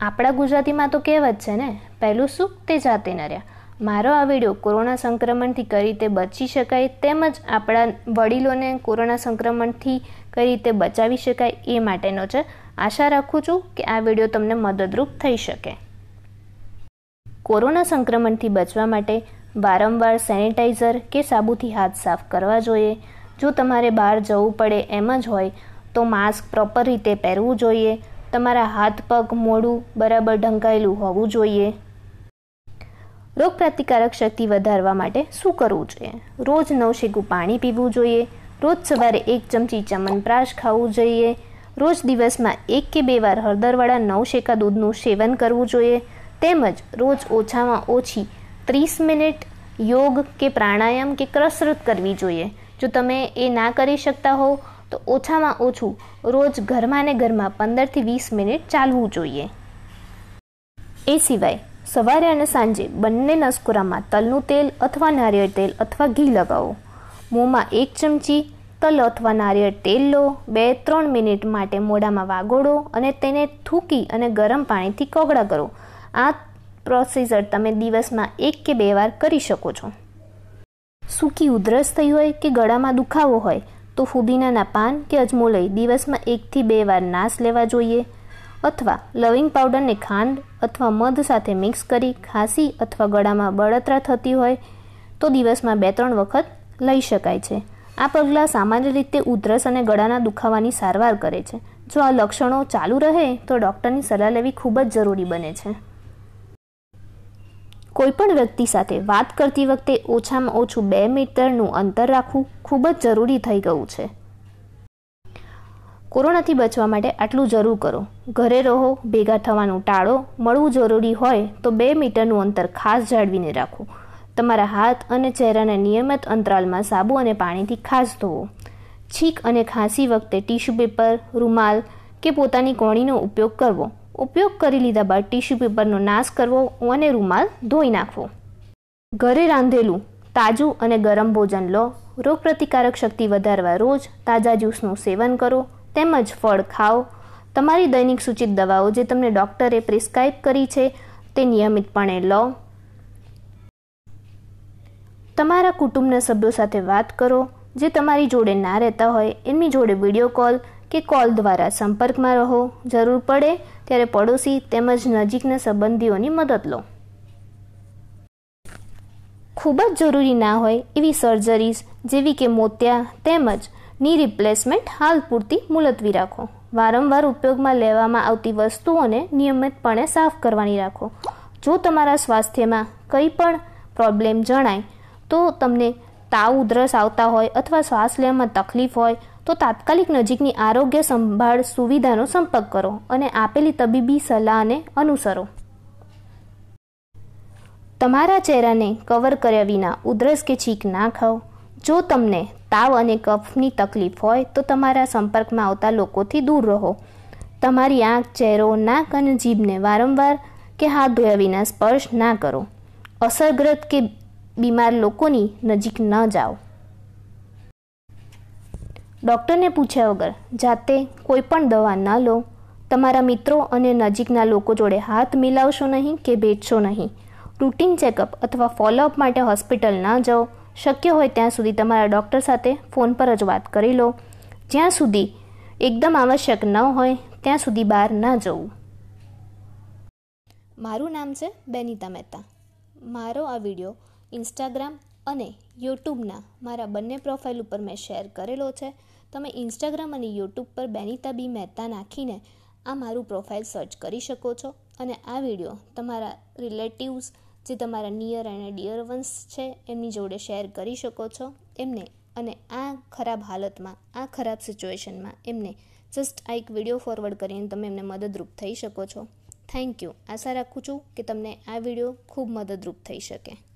આપણા ગુજરાતીમાં તો કહેવત છે ને, પહેલું સુખ તે જાતે ન રહ્યા મારો આ વીડિયો કોરોના સંક્રમણથી કઈ રીતે બચી શકાય તેમજ આપણા વડીલોને કોરોના સંક્રમણથી કઈ રીતે બચાવી શકાય એ માટેનો છે. આશા રાખું છું કે આ વીડિયો તમને મદદરૂપ થઈ શકે. કોરોના સંક્રમણથી બચવા માટે વારંવાર સેનિટાઈઝર કે સાબુથી હાથ સાફ કરવા જોઈએ. જો તમારે બહાર જવું પડે એમ જ હોય, તો માસ્ક પ્રોપર રીતે પહેરવું જોઈએ. તમારા હાથ પગ મોઢું બરાબર ઢંકાયેલું હોવું જોઈએ. રોગપ્રતિકારક શક્તિ વધારવા માટે શું કરવું જોઈએ? રોજ નવશેકું પાણી પીવું જોઈએ. રોજ સવારે એક ચમચી ચમનપ્રાશ ખાવું જોઈએ. રોજ દિવસમાં એક કે બે વાર હળદરવાળા નવશેકા દૂધનું સેવન કરવું જોઈએ. તેમજ રોજ ઓછામાં ઓછી ત્રીસ મિનિટ યોગ કે પ્રાણાયામ કે કસરત કરવી જોઈએ. જો તમે એ ના કરી શકતા હો તો ઓછામાં ઓછું રોજ ઘરમાં ને ઘરમાં પંદરથી વીસ મિનિટ ચાલવું જોઈએ. એ સિવાય સવારે અને સાંજે બંને નસકોરામાં તલનું તેલ અથવા નારિયેળ તેલ અથવા ઘી લગાવો. મોંમાં એક ચમચી તલ અથવા નારિયેળ તેલ લો, બે ત્રણ મિનિટ માટે મોઢામાં વાગોળો અને તેને થૂકી અને ગરમ પાણીથી કોગળા કરો. આ પ્રોસીજર તમે દિવસમાં એક કે બે વાર કરી શકો છો. સૂકી ઉધરસ થઈ હોય કે ગળામાં દુખાવો હોય તો ફુદીનાના પાન કે અજમો લઈ દિવસમાં એકથી બે વાર નાશ લેવા જોઈએ અથવા લવિંગ પાવડરને ખાંડ અથવા મધ સાથે મિક્સ કરી ખાંસી અથવા ગળામાં બળતરા થતી હોય તો દિવસમાં બે ત્રણ વખત લઈ શકાય છે. આ પગલાં સામાન્ય રીતે ઉધરસ અને ગળાના દુખાવાની સારવાર કરે છે. જો આ લક્ષણો ચાલુ રહે તો ડૉક્ટરની સલાહ લેવી ખૂબ જ જરૂરી બને છે. કોઈપણ વ્યક્તિ સાથે વાત કરતી વખતે ઓછામાં ઓછું બે મીટરનું અંતર રાખવું ખૂબ જ જરૂરી થઈ ગયું છે. કોરોનાથી બચવા માટે આટલું જરૂર કરો. ઘરે રહો, ભેગા થવાનું ટાળો, મળવું જરૂરી હોય તો બે મીટરનું અંતર ખાસ જાળવીને રાખો. તમારા હાથ અને ચહેરાને નિયમિત અંતરાલમાં સાબુ અને પાણીથી ખાસ ધોવો. છીક અને ખાંસી વખતે ટીશ્યુ પેપર, રૂમાલ કે પોતાની કોણીનો ઉપયોગ કરવો. ઉપયોગ કરી લીધા બાદ ટીશ્યુ પેપરનો નાશ કરવો, અને રૂમાલ ધોઈ નાખવો. ઘરે રાંધેલું, તાજું અને ગરમ ભોજન લો. રોગપ્રતિકારક શક્તિ વધારવા રોજ તાજા જ્યુસનું સેવન કરો, તેમજ ફળ ખાઓ. તમારી દૈનિક સૂચિત દવાઓ જે તમને ડૉક્ટરે પ્રિસ્ક્રાઇબ કરી છે, તે નિયમિતપણે લો. તમારા કુટુંબના સભ્યો સાથે વાત કરો. જે તમારી જોડે ના રહેતા હોય, એમની જોડે વીડિયો કોલ કે કોલ દ્વારા સંપર્કમાં રહો. જરૂર પડે ત્યારે પડોશી તેમજ નજીકના સંબંધીઓની મદદ લો. ખૂબ જ જરૂરી ના હોય એવી સર્જરીઝ જેવી કે મોતિયા તેમજની રિપ્લેસમેન્ટ હાલ પૂરતી મુલતવી રાખો. વારંવાર ઉપયોગમાં લેવામાં આવતી વસ્તુઓને નિયમિતપણે સાફ કરવાની રાખો. જો તમારા સ્વાસ્થ્યમાં કંઈ પણ પ્રોબ્લેમ જણાય, તો તમને તાવ, ઉધરસ આવતા હોય અથવા શ્વાસ લેવામાં તકલીફ હોય, તો તાત્કાલિક નજીકની આરોગ્ય સંભાળ સુવિધાનો સંપર્ક કરો અને આપેલી તબીબી સલાહને અનુસરો. તમારા ચહેરાને કવર કર્યા વિના ઉધરસ કે છીક ના ખાઓ. જો તમને તાવ અને કફની તકલીફ હોય, તો તમારા સંપર્કમાં આવતા લોકોથી દૂર રહો. તમારી આંખ, ચહેરો, નાક અને જીભને વારંવાર કે હાથ ધોયા વિના સ્પર્શ ના કરો. અસરગ્રસ્ત કે બીમાર લોકોની નજીક ન જાઓ. ડૉક્ટરને પૂછ્યા વગર જાતે કોઈ પણ દવા ન લો. તમારા મિત્રો અને નજીકના લોકો જોડે હાથ મિલાવશો નહીં કે ભેટશો નહીં. રૂટીન ચેકઅપ અથવા ફોલોઅપ માટે હોસ્પિટલ ન જાઓ. શક્ય હોય ત્યાં સુધી તમારા ડૉક્ટર સાથે ફોન પર જ વાત કરી લો. જ્યાં સુધી એકદમ આવશ્યક ન હોય, ત્યાં સુધી બહાર ના જવું. મારું નામ છે બેનિતા મહેતા. મારો આ વીડિયો ઇન્સ્ટાગ્રામ અને યુટ્યુબના મારા બંને પ્રોફાઇલ ઉપર મેં શેર કરેલો છે. તમે ઇન્સ્ટાગ્રામ અને યુટ્યુબ પર બેનિતા બી મહેતા નાખીને આ મારું પ્રોફાઇલ સર્ચ કરી શકો છો અને આ વીડિયો તમારા રિલેટિવ્સ જે તમારા નિયર અને ડિયર વન્સ છે એમની જોડે શેર કરી શકો છો. એમને અને આ ખરાબ હાલતમાં, આ ખરાબ સિચ્યુએશનમાં એમને જસ્ટ આ એક વીડિયો ફોરવર્ડ કરીને તમે એમને મદદરૂપ થઈ શકો છો. થેન્ક યુ આશા રાખું છું કે તમને આ વીડિયો ખૂબ મદદરૂપ થઈ શકે.